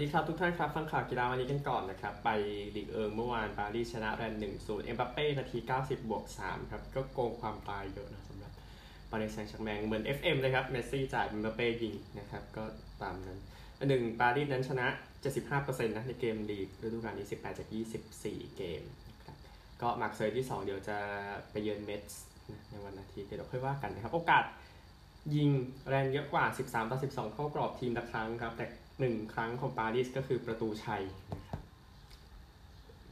ดีครับทุกท่านครับ ฟังข่าวกีฬาวันนี้กันก่อนนะครับ ไปลีกเอิงเมื่อวานปารีสชนะแรนหนึ่งศูนย์เอ็มบัปเป้นาที 90 บวก 3 ครับ ก็โกงความตายเยอะนะสำหรับปารีสแซงต์แชร์กแมงเหมือน FM เลยครับ เมสซี่จ่ายเอ็มบัปเป้ยิงนะครับ ก็ตามนั้นอันหนึ่งปารีสนั้นชนะ 75%นะในเกมลีกฤดูกาลนี้ 18 จาก 24 เกมนะครับก็มาร์กเซย์ที่ 2 เดี๋ยวจะไปเยือนเม็ตซ์ในวันอาทิตย์เดี๋ยวค่อยว่ากันนะครับโอกาสยิงแรงเยอะกว่า 13 ต่อ 12 เข้ากรอบทีมละครั้งครับ แต่ หนึ่งครั้งของปารีสก็คือประตูชัยนะครับ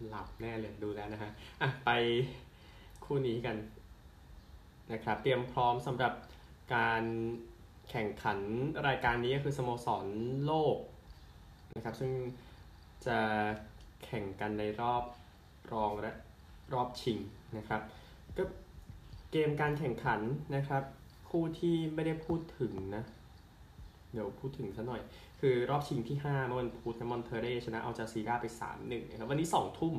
หลับแน่เลยดูแล้วนะฮะอะไปคู่นี้กันนะครับ เตรียมพร้อมสำหรับการแข่งขันรายการนี้ก็คือสโมสรโลกนะครับ ซึ่งจะแข่งกันในรอบรองและรอบชิงนะครับ ก็เกมการแข่งขันนะครับ คู่ที่ไม่ได้พูดถึงนะ เดี๋ยวพูดถึงซะหน่อย คือรอบชิงที่ 5 เมื่อวันพุธมอนเทเรชนะเอาจาซีราไป 3-1นะครับวันนี้ 2 ทุ่ม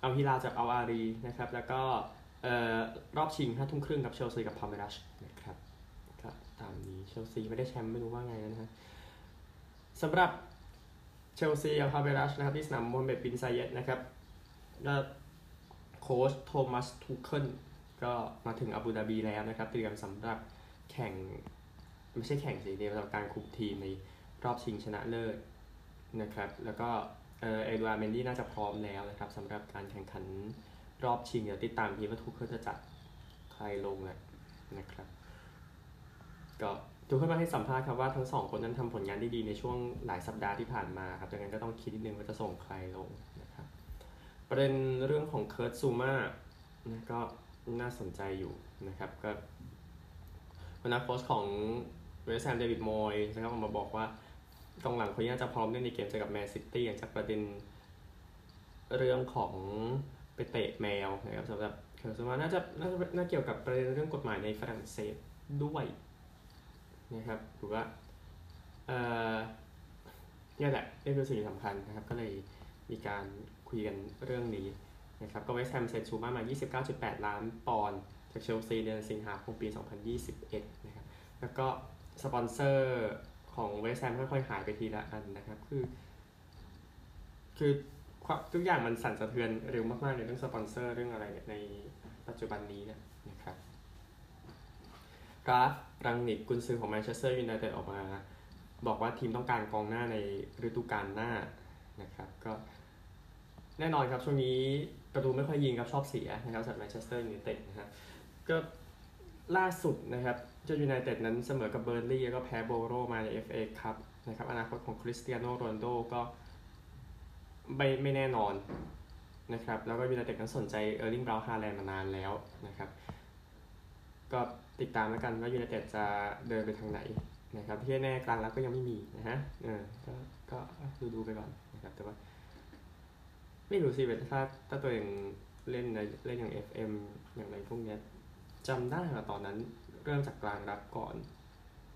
เอาฮิลาจากเอาอารีนะครับแล้วก็รอบชิง5ทุ่มครึ่งกับเชลซีกับพาเมรัชนะครับก็ตามนี้เชลซีไม่ได้แชมป์ไม่รู้ว่าไงนะฮะสำหรับเชลซีกับพาเมรัชนะครับที่สนามมฮัมเหม็ดบินไซเยตนะครับก็โค้ชโทมัสทูเคิลก็มาถึงอาบูดาบีแล้วนะครับเตรียมสำหรับแข่ง ไม่ใช่แข่งสิเดียวสำหรับการคุมทีมใน รอบชิงชนะเลิศนะครับ แล้วก็เออเอดูอาร์เมนดี้น่าจะพร้อมแล้วนะครับสำหรับการแข่งขันรอบชิงเดี๋ยวติดตามทีว่าทูเคิลจะจัดใครลงเลยนะครับ ก็ทูเคิลมาให้สัมภาษณ์ครับว่าทั้งสองคนนั้นทำผลงานได้ดีในช่วงหลายสัปดาห์ที่ผ่านมาครับดังนั้นก็ต้องคิดนิดนึงว่าจะส่งใครลงนะครับ ประเด็นเรื่องของเคิร์ตซูมานะก็น่าสนใจอยู่นะครับก็วันนักโค้ชของเวสแฮมเดวิดมอยส์นะครับออกมาบอกว่า กองหลังคนนี้จะพร้อมเล่นในเกมเจอกับแมนซิตี้อย่างจากประเด็นเรื่องของไปเตะแมวนะครับสำหรับเคิร์ตซูมาน่าจะน่าจะน่าเกี่ยวกับประเด็นเรื่องกฎหมายในฝรั่งเศสด้วยนะครับหรือว่าเอ่อนี่แหละนี่คือสิ่งสำคัญนะครับ ก็เลยมีการคุยกันเรื่องนี้นะครับก็เวสแฮมเซ็นซูมามา 29.8 ล้านปอนด์จากเชลซีเดือนสิงหาคมปี 2021 นะครับ แล้วก็สปอนเซอร์ ของเวสแฮมค่อยๆหายไปทีละอันนะครับ คือ คือทุกอย่างมันสั่นสะเทือนเร็วมากๆในเรื่องสปอนเซอร์เรื่องอะไรในปัจจุบันนี้นะครับราล์ฟรังนิกกุนซือของแมนเชสเตอร์ยูไนเต็ดออกมา บอกว่าทีมต้องการกองหน้าในฤดูกาลหน้านะครับก็แน่นอนครับ ช่วงนี้ประตูไม่ค่อยยิงครับชอบเสียนะครับสำหรับแมนเชสเตอร์ยูไนเต็ดนะฮะก็ล่าสุดนะครับเจ้ายูไนเต็ดนั้นเสมอกับเบิร์นลีย์แล้วก็แพ้โบโรมาใน FA ครับนะครับอนาคตของคริสเตียโนโรนัลโดก็ไม่ไม่แน่นอนนะครับแล้วก็ยูไนเต็ดนั้นสนใจเออร์ลิงเบราต์ฮาแลนด์มานานแล้วนะครับก็ติดตามแล้วกันว่ายูไนเต็ดจะเดินไปทางไหนนะครับที่แน่กลางรับก็ยังไม่มีนะฮะเออก็ก็ดูดูไปก่อนนะครับแต่ว่า ไม่รู้สิเวถ้าถ้าตัวเองเล่นในเล่นอย่าง FM อย่างไรพวกนี้จำได้ว่าตอนนั้น เริ่มจากกลางรับก่อน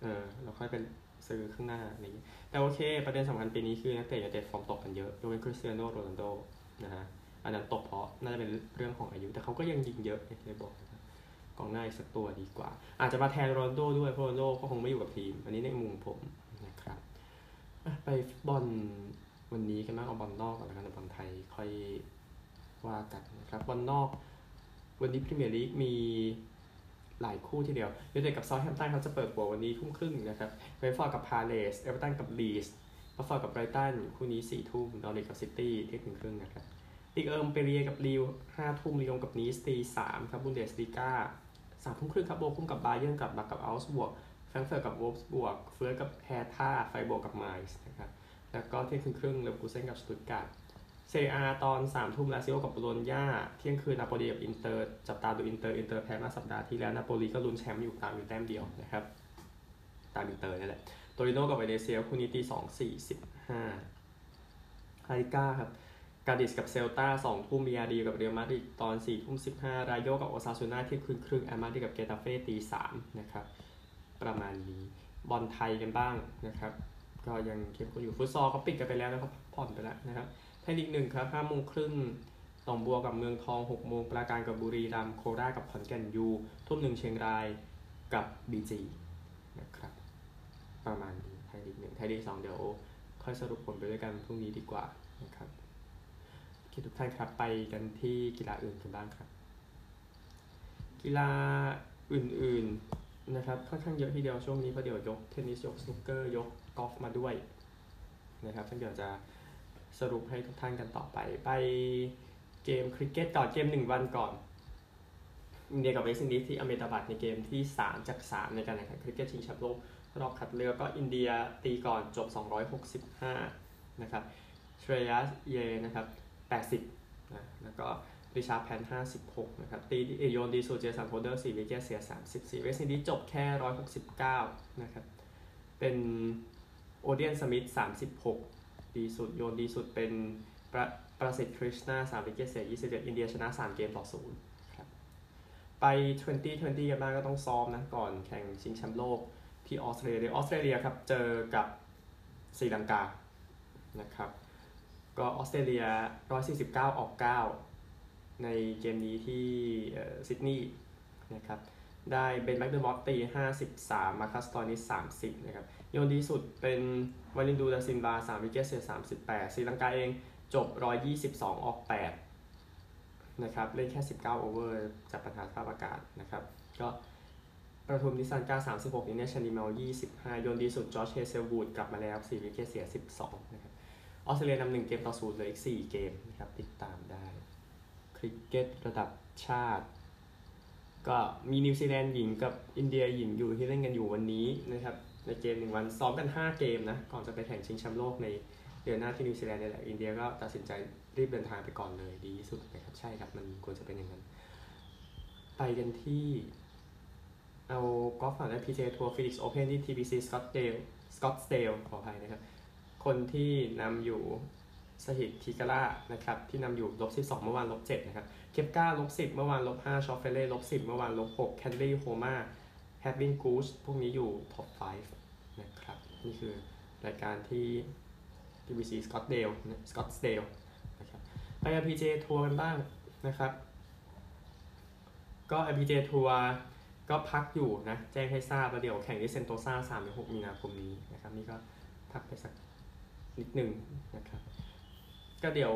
เออเราค่อยเป็นซื้อข้างหน้าอะไรอย่างนี้ แต่โอเค ประเด็นสำคัญปีนี้คือนักเตะยูไนเต็ดฟอร์มตกกันเยอะยกเว้นคริสเตียโนโรนัลโดนะฮะอันนั้นตกเพราะน่าจะเป็นเรื่องของอายุ แต่เขาก็ยังยิงเยอะเลยบอกกองหน้าอีกสักตัวดีกว่า อาจจะมาแทนโรนัลโดด้วยเพราะโรนัลโดก็คงไม่อยู่กับทีม อันนี้ในมุมผมนะครับไปฟุตบอลวันนี้กันบ้างเอาบอลนอกก่อนแล้วกันบอลไทยค่อยว่ากันนะครับบอลนอก วันนี้พรีเมียร์ลีกมี หลายคู่ทีเดียวยูไนเต็ดกับซาท์แฮมป์ตันเขาจะเปิดหัววันนี้ทุ่มครึ่งนะครับเบรนฟอร์กับพาเลสเอเวอร์ตันกับลีสบัฟฟอร์กับไบรตันคู่นี้สี่ทุ่มนอริกับซิตี้เที่ยงครึ่งนะครับลีกเอิร์มเปเรียกับลิวห้าทุ่มลียงกับนีสตีสามครับบุนเดสลีกาสามทุ่มครึ่งครับโบคุ้มกับบาเยอร์กับบักกับอัลส์บวกแฟรงเฟิร์ตกับวอลฟส์บวกเฟิร์สกับแฮท่าไฟบวกกับไมส์นะครับแล้วก็เที่ยงครึ่งเลวกูเซนกับสตุตการ์ด เซอาตอน3ามทุ่มลาซิโอกับโบโลญญาเที่ยงคืนนาโปลีกับอินเตอร์จับตาดูอินเตอร์อินเตอร์แพ้มาสัปดาห์ที่แล้วนาโปลีก็ลุ้นแชมป์อยู่ตามอยู่แต้มเดียวนะครับตามอินเตอร์นี่แหละโตริโนกับเวเนเซียคู่นี้ตีสองสี่สิบห้าลาลีกาครับกาดิสกับเซลตาสองทุ่มบียาร์เรอัลกับเรียลมาดริดตอนสี่ทุ่มสิบห้ารายโยกับโอซาซูน่าเที่ยงคืนครึ่งแอตมาดริดกับเกตาเฟ่ตีสามนะครับประมาณนี้บอลไทยกันบ้างนะครับ ก็ยังเข้มข้นอยู่ฟุตซอลเขาปิดกันไปแล้วนะครับผ่อนไปแล้วนะครับ ไทยลีกหนึ่งครับห้าโมงครึ่งหนองบัวกับเมืองทองหกโมงปราการกับบุรีรัมย์โคราชกับขอนแก่นยูทุ่มหนึ่งเชียงรายกับบีจีนะครับ ประมาณนี้ไทยลีกหนึ่งไทยลีกสองเดี๋ยวค่อยสรุปผลไปด้วยกันพรุ่งนี้ดีกว่านะครับคิดทุกท่านครับไปกันที่กีฬาอื่นกันบ้างครับ กีฬาอื่นๆนะครับค่อนข้างเยอะทีเดียวช่วงนี้เพราะเดี๋ยวยกเทนนิสยกสนุกเกอร์ยกกอล์ฟมาด้วยนะครับซึ่งเดี๋ยวจะ สรุปให้ทุกท่านกันต่อไป ไปเกมคริกเก็ตก่อนเกมหนึ่งวันก่อนอินเดียกับเวสต์อินดีสที่อาห์เมดาบัดในเกมที่ 3 จาก 3 ในการแข่งขันคริกเก็ตชิงแชมป์โลกรอบคัดเลือกก็อินเดียตีก่อนจบ 265 นะครับเชรยัสไอเยอร์นะครับ 80 นะ แล้วก็ริชาบห์แพนต์ 56 นะครับ ตีโยนดีสุดเจสันโฮลเดอร์4 wicket เสีย 34 เวสต์อินดีสจบแค่ 169 นะครับ เป็นโอเดียนสมิธ 36 ดีสุดโยนดีสุดเป็นประประสิทธิ์คริชนา3 wicket เสีย 27 อินเดียชนะ 3 เกมต่อ0ครับไป 2020 กันบ้างก็ต้องซ้อมนะก่อนแข่งชิงแชมป์โลกที่ออสเตรเลียออสเตรเลียครับ เจอกับศรีลังกานะครับ ก็ออสเตรเลีย 149 ออก 9 ในเกมนี้ที่ซิดนีย์นะครับ ได้เบนแม็กเดอร์มอตต์ตี 53 มาร์คัสสตอยนิส30 นะครับ โยนดีสุดเป็นวานินดูฮาซารังกา3 wicket เสีย38ศรีลังกาเองจบ 122 ออก 8 นะครับ เล่นแค่ 19 over จากปัญหาสภาพอากาศนะครับ ก็ประทุมนิสันกา36นี้เนี่ยชานีเมล25 โยนดีสุดจอชเฮเซลวูดกลับมาแล้ว4 wicket เสีย 12 นะครับ ออสเตรเลียนำหนึ่งเกมต่อศูนย์เหลืออีก 4 เกมนะครับ ติดตามได้ คริกเก็ตระดับชาติ ก็มีนิวซีแลนด์หญิงกับอินเดียหญิงอยู่ที่เล่นกันอยู่วันนี้นะครับในเกมหนึ่งวันซ้อมกัน 5 เกมนะก่อนจะไปแข่งชิงแชมป์โลกในเดือนหน้าที่นิวซีแลนด์นี่แหละอินเดียก็ตัดสินใจรีบเดินทางไปก่อนเลยดีที่สุดนะครับใช่ครับมันควรจะเป็นอย่างนั้น ไปกันที่เอากอล์ฟฝั่งและ PGA Tour Phoenix Open ที่ TPC Scottsdale Scottsdale ขออภัยนะครับ คนที่นำอยู่ สาหิตธีกาลานะครับที่นำอยู่ลบ12 เมื่อวานลบ7นะครับเคปก้าลบ10 เมื่อวานลบ5ชอฟเฟเล่ลบ10 เมื่อวานลบ6แคนดี้โฮมาแฮปปี้งกูสพวกนี้อยู่ท็อป5นะครับนี่คือรายการที่ TPC Scottsdale Scottsdale นะครับไป LPGA ทัวร์กันบ้างนะครับ ก็ LPGA ทัวร์ก็พักอยู่นะ แจ้งให้ทราบแล้วเดี๋ยวแข่งที่เซนโตซา3-6 มีนาคมนี้นะครับ นี่ก็พักไปสักนิดหนึ่งนะครับ ก็เดี๋ยว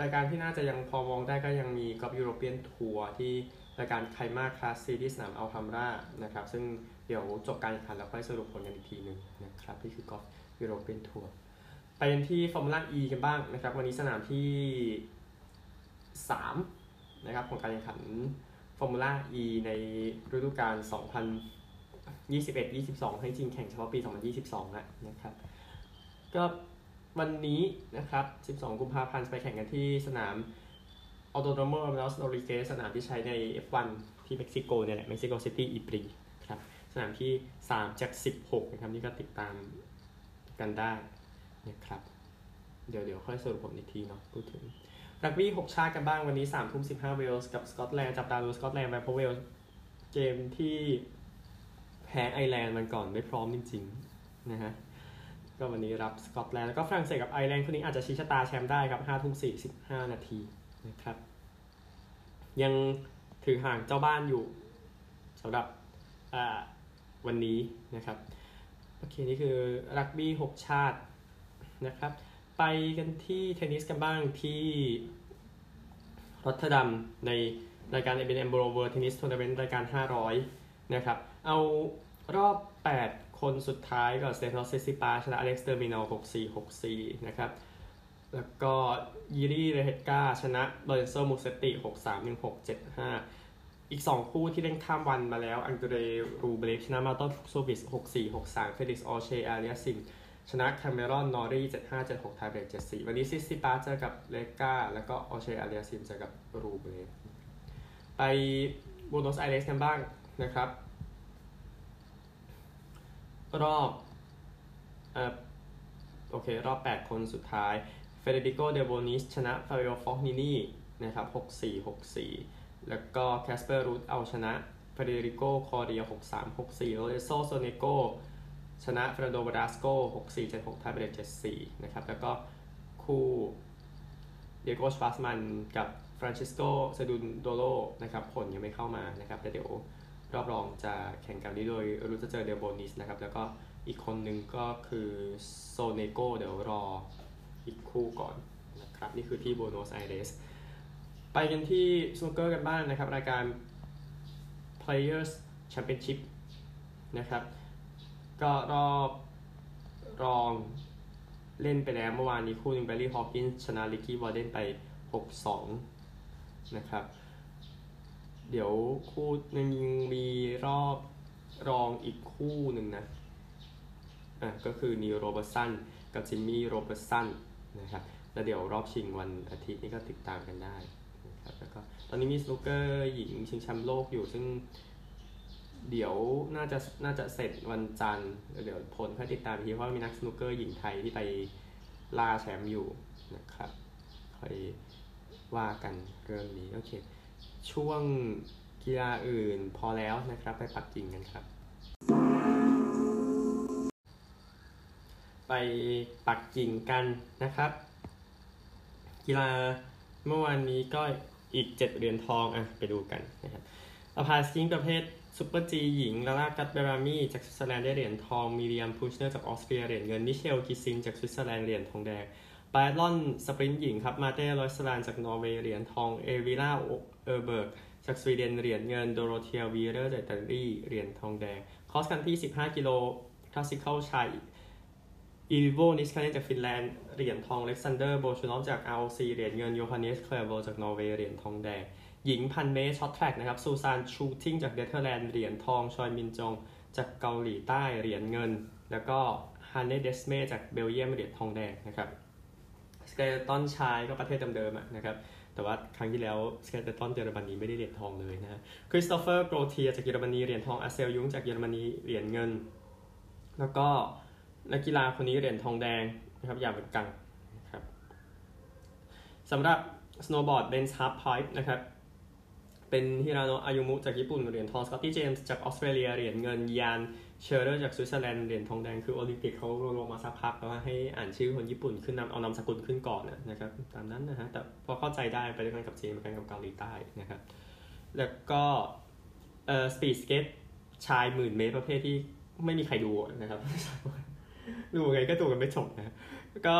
รายการที่น่าจะยังพอมองได้ก็ยังมีกอล์ฟ European Tour ที่รายการไคมาคลาสซีที่สนามอัลฮัมรานะครับ ซึ่งเดี๋ยวจบการแข่งขันแล้วค่อยสรุปผลกันอีกทีหนึ่งนะครับนี่คือกอล์ฟ European Tourไปกันที่ Formula E กันบ้างนะครับ วันนี้สนามที่ 3 นะครับ ของการแข่งขันฟอร์มูล่า E ในฤดูกาล 2021-22 ให้จริงแข่งเฉพาะปี 2022 แล้วนะครับ ก็ วันนี้นะครับ 12 กุมภาพันธ์ไปแข่งกันที่สนาม Autodromo Hermanos Rodriguez สนามที่ใช้ใน F1 ที่เม็กซิโกเนี่ยแหละเม็กซิโกซิตี้ E-Prix ครับสนามที่ 3 จาก 16 นะครับ นี่ก็ติดตามกันได้นะครับเดี๋ยวเดี๋ยวค่อยสรุปผลอีกทีเนาะพูดถึงรักบี้ 6 ชาติกันบ้างวันนี้3ทุ่ม15 เวลส์กับสกอตแลนด์จับตาดูสกอตแลนด์ไปเพราะเวลส์เกมที่แพ้ไอร์แลนด์มันก่อนไม่พร้อมจริง ๆ นะฮะ ก็วันนี้รับสกอตแลนด์แล้วก็ฝรั่งเศสกับไอร์แลนด์คู่นี้อาจจะชี้ชะตาแชมป์ได้ครับ5ทุ่ม45นาทีนะครับ ยังถือห่างเจ้าบ้านอยู่สำหรับวันนี้นะครับโอเคนี่คือรักบี้6ชาตินะครับ ไปกันที่เทนนิสกันบ้างที่รอตเทอร์ดัมในรายการ ABN AMRO World Tennis Tournament รายการ 500 นะครับ เอารอบ 8 คนสุดท้ายก็สเตฟานซิซิปาสชนะอเล็กซ์เดอมินอร์6-4 6-4 นะครับ แล้วก็ยีรี่เลเฮชกาชนะโลเรนโซมูเซตติ6-3 1-6 7-5 อีก 2 คู่ที่เล่นข้ามวันมาแล้ว อังเดรรูเบรกชนะมาร์ตันฟูโซวิช6-4 6-3 เฟลิกซ์ออเชอาเรียซิม ชนะแคมเมรอน นอรี่ 7-5 7-6ไทเบรก7-4 วันนี้ซิซิปาเจอกับเลเฮชกาแล้วก็ออเชอาเรียซิมเจอกับรูเบรกไปบูโนสไอเรสกันบ้างนะครับ รอบอโอเค รอบ 8 คนสุดท้ายเฟเดริโกเดลโบนิสชนะฟาบิโอฟอกนินีนะครับ 6-4 6-4 แล้วก็แคสเปอร์รูทเอาชนะเฟเดริโกคอเรีย 6-3 6-4โลเรนโซโซเนโกชนะเฟอร์นันโดเวอร์ดาสโก6-4 7-6ทยเบรก7-4 นะครับ แล้วก็คู่ดิเอโกชวาร์ตซ์มันกับฟรานซิสโกเซรุนโดโลนะครับ ผลยังไม่เข้ามานะครับแต่เดี๋ยว รอบรองจะแข่งกันนี้โดยรูดจะเจอเดลโบนิสนะครับ แล้วก็อีกคนหนึ่งก็คือโซเนโกเดี๋ยวรออีกคู่ก่อนนะครับ นี่คือที่บูโนสไอเรสไปกันที่สโนเกอร์กันบ้างนะครับ รายการ Players Championship นะครับ ก็รอบรองเล่นไปแล้วเมื่อวานนี้คู่หนึ่งแบร์รี่ฮอว์กินส์ชนะริกกี้วอลเดนไป 6-2 นะครับ เดี๋ยวคู่นึงมีรอบรองอีกคู่หนึ่งนะ อะก็คือนิวโรเบอร์สันกับจิมมี่โรเบอร์สันนะครับ แล้วเดี๋ยวรอบชิงวันอาทิตย์นี้ก็ติดตามกันได้นะครับ แล้วก็ตอนนี้มีสนุกเกอร์หญิงชิงแชมป์โลกอยู่ ซึ่งเดี๋ยวน่าจะน่าจะเสร็จวันจันทร์ เดี๋ยวผลค่อยติดตามทีเพราะมีนักสนุกเกอร์หญิงไทยที่ไปล่าแชมป์อยู่นะครับค่อยว่ากันเรื่องนี้ โอเค ช่วงกีฬาอื่นพอแล้วนะครับ ไปปักกิ่งกันครับ ไปปักกิ่งกันนะครับ กีฬาเมื่อวานนี้ก็อีก 7เหรียญทองอะไปดูกันนะครับ alpine skiing ประเภท Super-G หญิงลารากุตเบห์รามีจากสวิตเซอร์แลนด์ได้เหรียญทองมีเรียมพุชเนอร์จากออสเตรียเหรียญเงิน มิเชลกิซินจากสวิตเซอร์แลนด์เหรียญทองแดงไบแอธลอนสปรินต์หญิงครับ มาร์เต้รอยส์แลนด์จากนอร์เวย์เหรียญทอง เอลวิร่า เออแบร์กจากสวีเดนเหรียญเงิน โดโรเทียวีเรอร์จากอิตาลีเหรียญทองแดง cross country 15 กิโล classical ชายอีโวนิสคาเนนจากฟินแลนด์เหรียญทองอเล็กซานเดอร์โบลชูนอฟจาก ROC เหรียญเงินโยฮานเนสเคลโบจากนอร์เวย์เหรียญทองแดง หญิงพันเมตรช็อตแทร็กนะครับซูซานชูลติงจากเนเธอร์แลนด์เหรียญทองชเวมินจองจากเกาหลีใต้เหรียญเงิน แล้วก็ฮันเนเดสเมตจากเบลเยียมเหรียญทองแดงนะครับสเกเลตันชายก็ประเทศเดิมๆนะครับ แต่ว่าครั้งที่แล้วสเกเลตันเยอรมนีไม่ได้เหรียญทองเลยนะฮะคริสโตเฟอร์โกรเทียร์จากเยอรมนีเหรียญทองอักเซลยุงจากเยอรมนีเหรียญเงิน แล้วก็นักกีฬาจีนนี้เหรียญทองแดงนะครับเหยียนเหวินกังนะครับสำหรับสโนว์บอร์ด men's halfpipe นะครับ เป็นฮิราโนะอายูมุจากญี่ปุ่นเหรียญทองสกอตตี้เจมส์จากออสเตรเลียเหรียญเงินยานเชอร์เรอร์จากสวิตเซอร์แลนด์เหรียญทองแดงคือโอลิมปิกเขาลงมาสักพักแล้วให้อ่านชื่อคนญี่ปุ่นขึ้นนำเอานามสกุลขึ้นก่อนนะครับตามนั้นนะฮะแต่พอเข้าใจได้ไปด้วยกันกับจีนไปกันกับเกาหลีใต้นะครับแล้วก็เอ่อ speed skate ชายหมื่นเมตรประเภทที่ไม่มีใครดูนะครับดูไงก็ดูกันไม่จบนะก็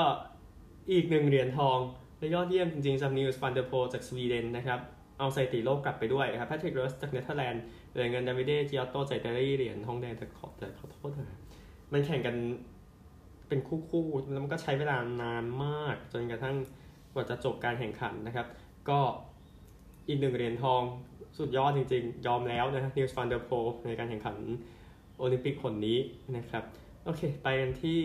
อีกหนึ่งเหรียญทองและยอดเยี่ยมจริงๆสำหรับนิลส์ฟานเดอร์โพลจากสวีเดนนะครับ เอาสถิติโลกกลับไปด้วยครับแพทริกโรสต์จากเนเธอร์แลนด์เหรียญเงินดาวิเดจิออตโตจากอิตาลีเหรียญทองแดงแต่ขอแต่ขอโทษนะมันแข่งกันเป็นคู่ๆแล้วมันก็ใช้เวลานานมากจนกระทั่งกว่าจะจบการแข่งขันนะครับ ก็อีกหนึ่งเหรียญทองสุดยอดจริงๆ ยอมแล้วนะครับนิลส์ฟานเดอร์โพลในการแข่งขันโอลิมปิกคนนี้นะครับ โอเค ไปกันที่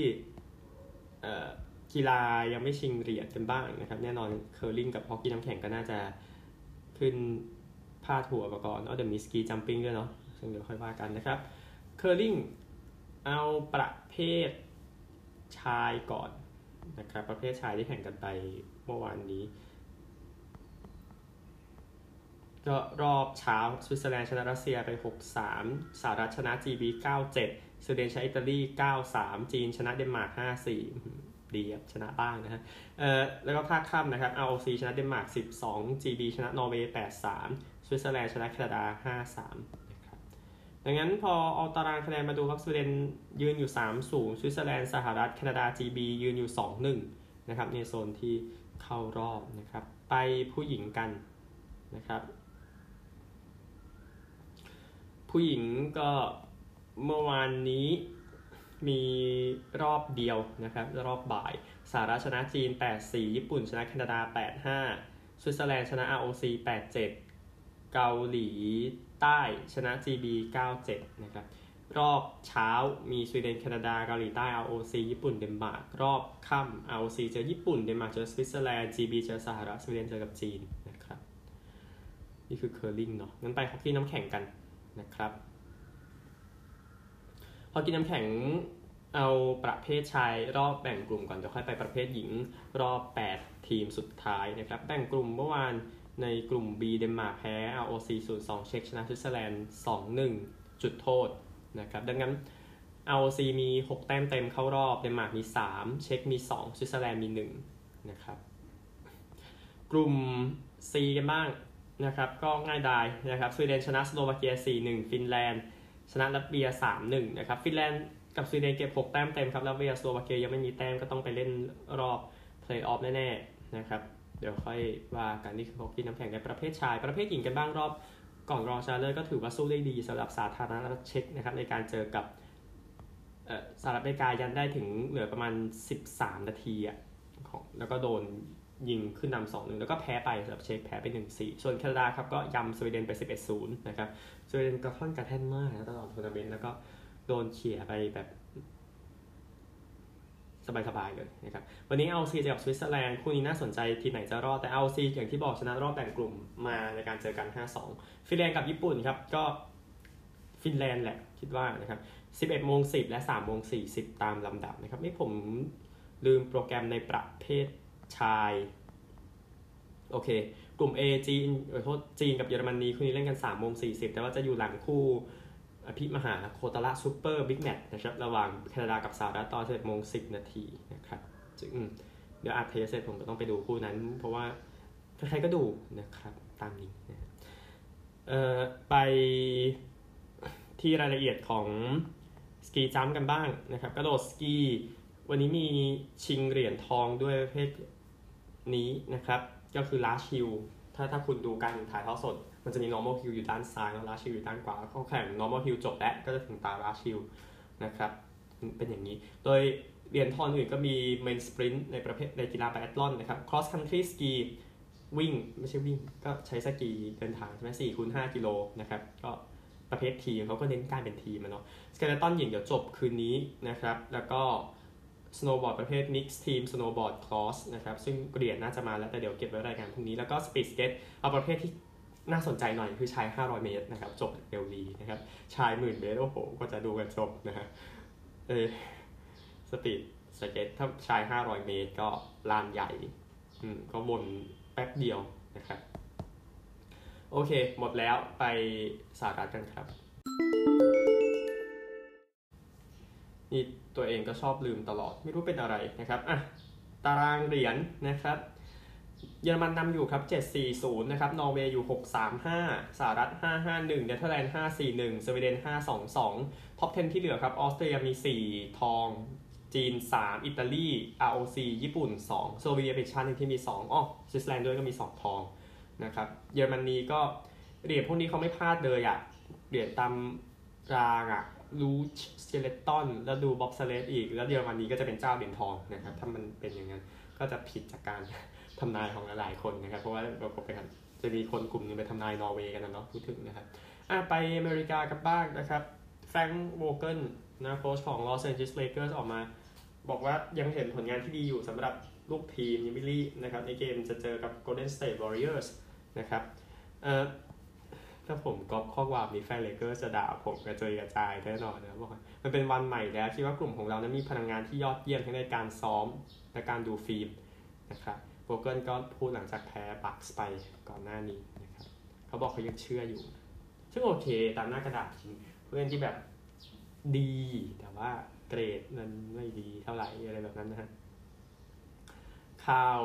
กีฬายังไม่ชิงเหรียญกันบ้างนะครับ แน่นอนเคอร์ลิงกับฮอกกี้น้ำแข็งก็น่าจะ ขึ้นพาดหัวมาก่อนเอาเดี๋ยวมี ski jumping ด้วยเนาะซึ่งเดี๋ยวค่อยว่ากันนะครับเคอร์ลิงเอาประเภทชายก่อนนะครับ ประเภทชายที่แข่งกันไปเมื่อวานนี้ ก็รอบเช้าสวิตเซอร์แลนด์ชนะรัสเซียไป 6-3สหรัฐชนะ GB 9-7สวีเดนชนะอิตาลี 9-3 จีนชนะเดนมาร์ก 5-4 ดีครับชนะบ้างนะฮะเอ่อแล้วก็ภาคค่ำนะครับ ROC ชนะเดนมาร์ก 12 GB ชนะนอร์เวย์ 8-3 สวิตเซอร์แลนด์ชนะแคนาดา 5-3 นะครับ ดังนั้นพอเอาตารางคะแนนมาดูครับสวีเดนยืนอยู่ 3 ศูนย์ สวิตเซอร์แลนด์ สหรัฐ แคนาดา GB ยืนอยู่ 2-1 นะครับ ในโซนที่เข้ารอบนะครับ ไปผู้หญิงกันนะครับ ผู้หญิงก็เมื่อวานนี้ มีรอบเดียวนะครับรอบบ่ายสหรัฐชนะจีน 8-4 ญี่ปุ่นชนะแคนาดา 8-5 สวิตเซอร์แลนด์ชนะ ROC 8-7 เกาหลีใต้ชนะ GB 9-7 นะครับรอบเช้ามีสวีเดนแคนาดาเกาหลีใต้ ROC ญี่ปุ่นเดนมาร์กรอบค่ำ ROC เจอญี่ปุ่นเดนมาร์กเจอสวิตเซอร์แลนด์ GB เจอสหรัฐสวีเดนเจอกับจีนนะครับนี่คือเคอร์ลิงเนาะงั้นไปฮอกกี้น้ำแข็งกันนะครับ ฮอกกี้น้ำแข็งเอาประเภทชายรอบแบ่งกลุ่มก่อนเดี๋ยวค่อยไปประเภทหญิงรอบ 8 ทีมสุดท้ายนะครับ แบ่งกลุ่มเมื่อวานในกลุ่ม B เดนมาร์กแพ้ ROC 0-2 เช็กชนะสวิตเซอร์แลนด์ 2-1 จุดโทษนะครับ ดังนั้น ROC มี 6 แต้มเต็มเข้ารอบเดนมาร์กมี 3 เช็กมี 2 สวิตเซอร์แลนด์มี 1 นะครับ กลุ่ม C กันบ้างนะครับ ก็ง่ายดายนะครับสวีเดนชนะสโลวาเกีย 4-1 ฟินแลนด์ ชนะลัตเวีย 3-1 นะครับฟินแลนด์กับสวีเดนเก็บ 6 แต้มเต็มครับลัตเวียสโลวาเกียยังไม่มีแต้มก็ต้องไปเล่นรอบเพลย์ออฟแน่ๆนะครับเดี๋ยวค่อยว่ากันนี่คือฮอกกี้น้ำแข็งในประเภทชาย ประเภทหญิงกันบ้างรอบก่อนรองชนะเลิศก็ถือว่าสู้ได้ดีสำหรับสาธารณรัฐเช็กนะครับในการเจอกับสหรัฐอเมริกายันได้ถึงเหลือประมาณ 13 นาทีอะของแล้วก็โดน ยิงขึ้นนำสองหนึ่งแล้วก็แพ้ไปสำหรับเช็กแพ้ไป1 4ส่วนแคนาดาครับก็ยำสวีเดนไป 11 0นะครับสวีเดนกระท่อนกระแท่นมากนะตลอดทัวร์นาเมนต์แล้วก็โดนเขี่ยไปแบบสบายๆเลยนะครับวันนี้ ROC เจอกับสวิตเซอร์แลนด์คู่นี้น่าสนใจทีมไหนจะรอดแต่ ROC อย่างที่บอกชนะรอบแบ่งกลุ่มมาในการเจอกัน 5-2 ฟินแลนด์กับญี่ปุ่นครับก็ฟินแลนด์แหละคิดว่านะครับ11โมง10 และ3โมง40 ตามลำดับนะครับนี่ผมลืมโปรแกรมในประเภท ชายโอเค กลุ่ม A จีนโทษจีนกับเยอรมนีคู่นี้เล่นกัน3โมง40แต่ว่าจะอยู่หลังคู่อภิมหาโคตระ super big match นะครับระหว่างแคนาดากับสหรัฐตอน11โมง10นาทีนะครับจึงเดี๋ยวอัดเทปเสร็จผมก็ต้องไปดูคู่นั้น เพราะว่าใครก็ดูนะครับตามนี้นะเอ่อไปที่รายละเอียดของสกีจัมกันบ้างนะครับกระโดดสกี วันนี้มีชิงเหรียญทองด้วยประเภท นี้นะครับ ก็คือลาชิลถ้าถ้าคุณดูการถ่ายทอดสด มันจะมี normal hill อยู่ด้านซ้ายแล้วลาชิลอยู่ด้านขวาเขาแข่ง normal hill จบแล้วก็จะถึงตาลาชิลนะครับ เป็นอย่างนี้ โดยเหรียญทองอื่นก็มี main sprint ในประเภทในกีฬาไบแอตลอนนะครับ cross country ski วิ่งไม่ใช่วิ่งก็ใช้สกีเดินทางใช่ไหมสี่คูณห้ากิโลนะครับ ก็ประเภททีมเขาก็เน้นการเป็นทีมนะเนาะสเกเลตันหญิงเดี๋ยวจบคืนนี้นะครับ แล้วก็ สโนว์บอร์ดประเภท Mix Team Snowboard Cross นะครับ ซึ่งเหรียญน่าจะมาแล้ว แต่เดี๋ยวเก็บไว้รายการพรุ่งนี้ แล้วก็ Speed Skate เอาประเภทที่น่าสนใจหน่อยคือชาย 500 เมตรนะครับ จบเร็วดีนะครับ ชายหมื่นเมตร โอ้โห กว่าจะดูกันจบนะฮะเออ speedสเก็ตถ้าชาย 500 เมตรก็ลานใหญ่ อืม ก็วนแป๊บเดียวนะครับ โอเค หมดแล้วไปสาระกันครับนี่ ตัวเองก็ชอบลืมตลอดไม่รู้เป็นอะไรนะครับอะตารางเหรียญนะครับ เยอรมันนำอยู่ครับ 740 นะครับ นอร์เวย์อยู่ 635 สหรัฐ 551 เนเธอร์แลนด์ 541 สวีเดน 522 top 10 ที่เหลือครับ ออสเตรียมี 4 ทอง จีน 3 อิตาลี ROC ญี่ปุ่น 2 โซเวียตเป็นชาติหนึ่งที่มี 2อ๋อสวิตเซอร์แลนด์ด้วยก็มี 2 ทองนะครับ เยอรมนีก็เหรียญพวกนี้เขาไม่พลาดเลยอะเหรียญตามรางอะ luge skeleton แล้วดู bobsled อีก แล้วเยอรมนีก็จะเป็นเจ้าเหรียญทองนะครับถ้ามันเป็นอย่างนั้นก็จะผิดจากการทำนายของหลายๆคนนะครับ เพราะว่าเราก็ไปกันจะมีคนกลุ่มหนึ่งไปทำนายนอร์เวย์กันนะเนาะพูดถึงนะครับอะไปอเมริกากันบ้างนะครับ Frank Vogel นะโค้ชของ Los Angeles Lakers ออกมา บอกว่ายังเห็นผลงานที่ดีอยู่สำหรับลูกทีมยังไม่รีบนะครับในเกมจะเจอกับ Golden State Warriors นะครับเอ่อ ถ้าผมก๊อปข้อความนี้แฟนเลเกอร์จะด่าผมกระจุยกระจายแน่นอนนะบอกว่ามันเป็นวันใหม่แล้วคิดว่ากลุ่มของเรานั้นมีพลังงานที่ยอดเยี่ยมทั้งในการซ้อมและการดูฟิล์มนะครับ Vogel ก็พูดหลังจากแพ้ Bucks ไปก่อนหน้านี้นะครับเขาบอกเขายังเชื่ออยู่ ซึ่งโอเคตามหน้ากระดาษจริงเป็นทีมที่แบบดี แต่ว่าเกรดมันไม่ดีเท่าไหร่อะไรแบบนั้นนะฮะข่าว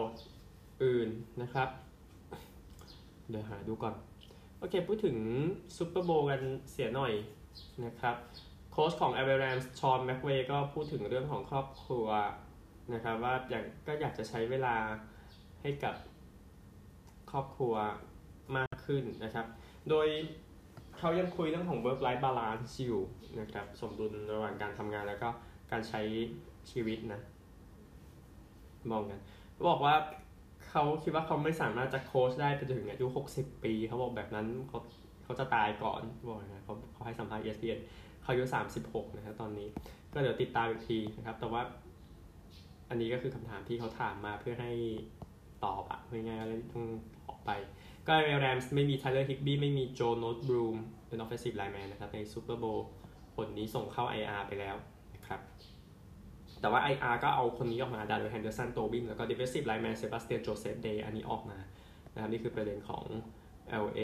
อื่นนะครับ เดี๋ยวหาดูก่อน โอเค พูดถึง Super Bowl กันเสียหน่อยนะครับ โค้ชของ a v a l a n c h ชอนแม็กเวย์ก็พูดถึงเรื่องของครอบครัวนะครับ ว่าอยากก็อยากจะใช้เวลาให้กับครอบครัวมากขึ้นนะครับ โดยเขายังคุยเรื่องของ work life balance อยู่นะครับ สมดุลระหว่างการทำงานแล้วก็การใช้ชีวิตนะ มองกัน บอกว่า เขาคิดว่าเขาไม่สามารถจะโค้ชได้ไปถึงอายุ60ปี เขาบอกแบบนั้นเขาเขาจะตายก่อนบอกนะเขาเขาให้สัมภาษณ์ ESPN เขาอายุ36นะครับตอนนี้ ก็เดี๋ยวติดตามอีกทีนะครับ แต่ว่า อันนี้ก็คือคำถามที่เขาถามมาเพื่อให้ตอบอะง่ายๆแล้วต้องออกไป ก็ LA Rams ไม่มี Tyler Higbee ไม่มี Joe Noteboom เป็น offensive lineman นะครับใน Super Bowl หนนี้ส่งเข้า IR ไปแล้ว แต่ว่า IR ก็เอาคนนี้ออกมา Darrell Henderson ตัววิ่งแล้วก็ defensive lineman Sebastian Joseph-Day อันนี้ออกมานะครับนี่คือประเด็นของ LA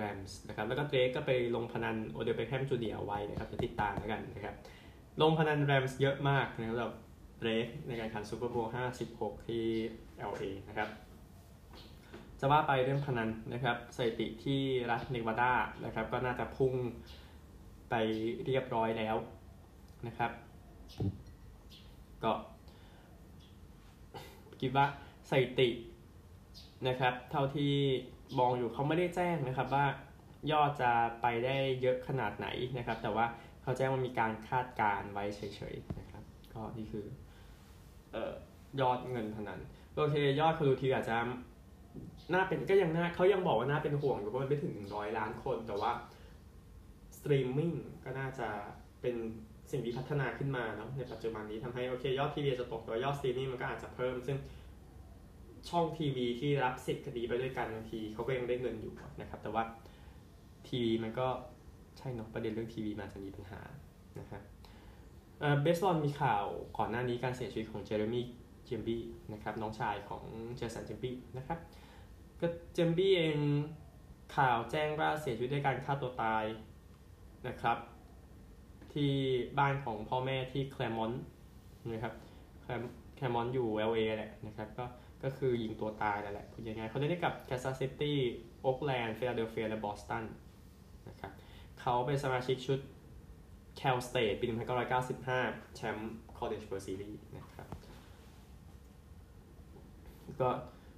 Rams นะครับแล้วก็ Drake ก็ไปลงพนัน Odell Beckham Jr. ไว้นะครับจะติดตามแล้วกันนะครับลงพนัน Rams เยอะมากนะครับ Drake ในการแข่ง Super Bowl 56 ที่ LA นะครับจะว่าไปเรื่องพนันนะครับสถิติที่รัฐเนวาดานะครับก็น่าจะพุ่งไปเรียบร้อยแล้วนะครับ ก็คิดว่าสถิตินะครับ เท่าที่มองอยู่เขาไม่ได้แจ้งนะครับว่ายอดจะไปได้เยอะขนาดไหนนะครับ แต่ว่าเขาแจ้งว่ามีการคาดการณ์ไว้เฉยๆนะครับ ก็นี่คือเอ่อยอดเงินพนันโอเค ยอดคนดูทีอาจจะน่าเป็นก็ยังน่าเขายังบอกว่าน่าเป็นห่วงอยู่เพราะมันไม่ถึงร้อยล้านคน แต่ว่าสตรีมมิ่งก็น่าจะเป็น สิ่งที่พัฒนาขึ้นมาเนาะในปัจจุบันนี้ทำให้โอเคยอดทีวีจะตกแต่ยอดสตรีมมิ่งมันก็อาจจะเพิ่ม ซึ่งช่องทีวีที่รับสิทธิ์คดีไปด้วยกันบางทีเขาก็ยังได้เงินอยู่นะครับ แต่ว่าทีวีมันก็ใช่เนาะประเด็นเรื่องทีวีมันจะมีปัญหานะครับเบสบอลมีข่าวก่อนหน้านี้การเสียชีวิตของ Jeremy Giambi นะครับน้องชายของ Jason Giambi นะครับก็ Giambi เองข่าวแจ้งว่าเสียชีวิตด้วยการฆ่าตัวตายนะครับ ที่บ้านของพ่อแม่ที่ Claremont นะครับ Claremont อยู่ LA แหละนะครับก็ก็คือยิงตัวตายแล้วแหละพูดยังไงเขาได้ได้กับแคนซัสซิตี้โอ๊กแลนด์ฟิลาเดลเฟียและบอสตันนะครับเขาเป็นสมาชิกชุด Cal State ปี 1995 แชมป์ College World Series นะครับก็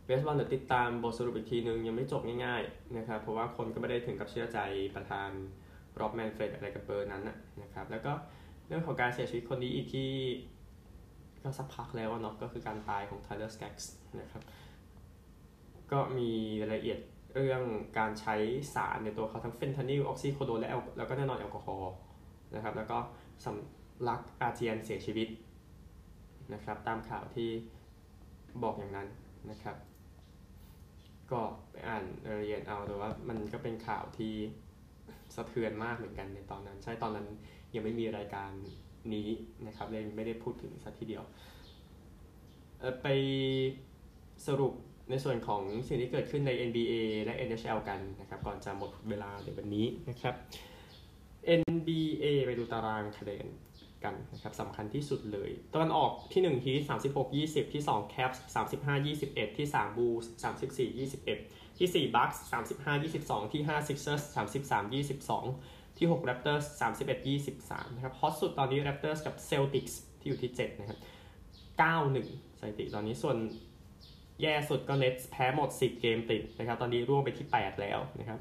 เบสบอลเดี๋ยวติดตามบทสรุปอีกทีนึง ยังไม่จบง่ายๆนะครับเพราะว่าคนก็ไม่ได้ถึงกับเชื่อใจประธาน Rob Manfred อะไรกับเบอร์นั้นนะครับ แล้วก็เรื่องของการเสียชีวิตคนนี้อีกที่ก็สักพักแล้วเนาะก็คือการตายของ Tyler Skaggs นะครับ ก็มีรายละเอียดเรื่องการใช้สารในตัวเขาทั้งเฟนทานิลออกซิโคโดนและแล้วก็แน่นอนแอลกอฮอล์นะครับ แล้วก็สำลักอาเจียนเสียชีวิตนะครับ ตามข่าวที่บอกอย่างนั้นนะครับ ก็ไปอ่านรายละเอียดเอาแต่ว่ามันก็เป็นข่าวที่ สะเทือนมากเหมือนกันในตอนนั้น ใช่ตอนนั้นยังไม่มีรายการนี้นะครับเลยไม่ได้พูดถึงสักทีเดียวไปสรุปในส่วนของสิ่งที่เกิดขึ้นใน NBA และ NHL กันนะครับก่อนจะหมดเวลาในวันนี้นะครับ NBA ไปดูตารางคะแนนกันนะครับสำคัญที่สุดเลยตะวันออกที่ 1 ที36 20 ที่ 2 Caps 35 21 ที่3 Bulls 34 21 ที่4 Bucks 35 22 ที่5 Sixers 33 22 ที่6 Raptors 31 23นะครับฮอตสุดตอนนี้ Raptors กับ Celtics ที่อยู่ที่ 7 นะครับ 91สถิติตอนนี้ส่วนแย่สุดก็ Nets แพ้หมด 10 เกมติดนะครับ ตอนนี้ร่วงไปที่ 8 แล้วนะครับ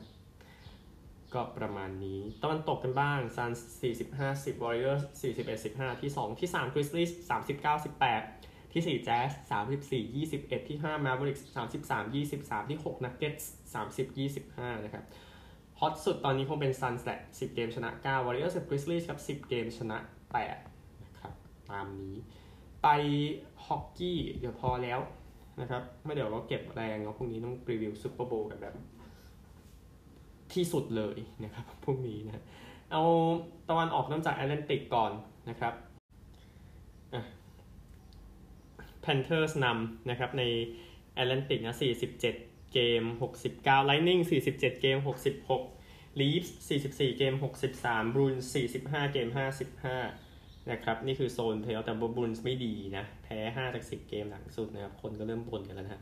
ก็ประมาณนี้ตะวันตกกันบ้างซัน40 50 Warriors 41 15 ที่ 2 ที่3 Grizzlies 39 18 ที่4 Jazz 34 21ที่5 Mavericks 33 23ที่6 Nuggets 30 25นะครับฮอตสุดตอนนี้คงเป็น Suns แหละ10เกมชนะ9 Warriors กับ Grizzlies กับ10เกมชนะ8นะครับตามนี้ ไปฮอกกี้เดี๋ยวพอแล้วนะครับไม่เดี๋ยวเราเก็บแรงเนาะพรุ่งนี้ต้องรีวิวซูเปอร์โบว์กันแบบ ที่สุดเลยนะครับพวกนี้นะเอาตะวันออกนำจากแอตแลนติกก่อนนะครับ Panthers นำนะครับในแอตแลนติกนะ47 เกม 69 Lightning 47 เกม 66 Leafs 44 เกม 63 Bruins 45 เกม 55 นะครับ นี่คือโซนเพลย์แต่ Bruins ไม่ดีนะ แพ้ 5 จาก 10 เกมหลังสุดนะครับ คนก็เริ่มบ่นกันแล้วนะ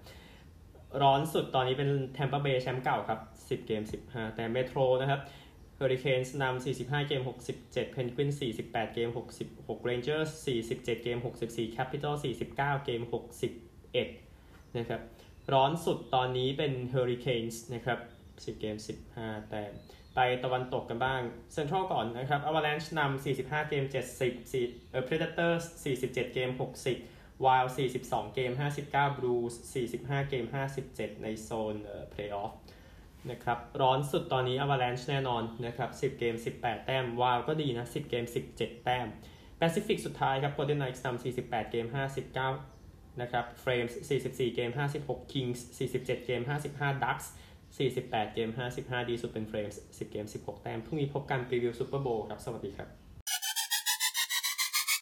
ร้อนสุดตอนนี้เป็น Tampa Bay แชมป์เก่าครับ 10 เกม 15 แต้ม Metro นะครับ Hurricanes นำ45 เกม 67 Penguins 48 เกม 66 Rangers 47 เกม 64 Capitals 49 เกม 61 นะครับ ร้อนสุดตอนนี้เป็น Hurricanes นะครับ 10 เกม 15 แต้มไปตะวันตกกันบ้างเซ็นทรัลก่อนนะครับ Avalanche นำ45 เกม 70เอ่อ Predators 47 เกม 60วาย42 เกม 59 Blues 45 เกม 57 ในโซนเอ่อเพลย์ออฟ นะครับร้อนสุดตอนนี้ Avalanche แน่นอนนะครับ10 เกม 18 แต้มวาวก็ดีนะ 10 เกม 17 แต้ม Pacific สุดท้ายครับ Golden Knights นำ48 เกม 59 นะครับ Flames 44 เกม 56 Kings 47 เกม 55 Ducks 48 เกม 55 ดีสุดเป็น Flames 10 เกม 16 แต้มพรุ่งนี้พบกันรีวิว Super Bowl ครับ สวัสดีครับ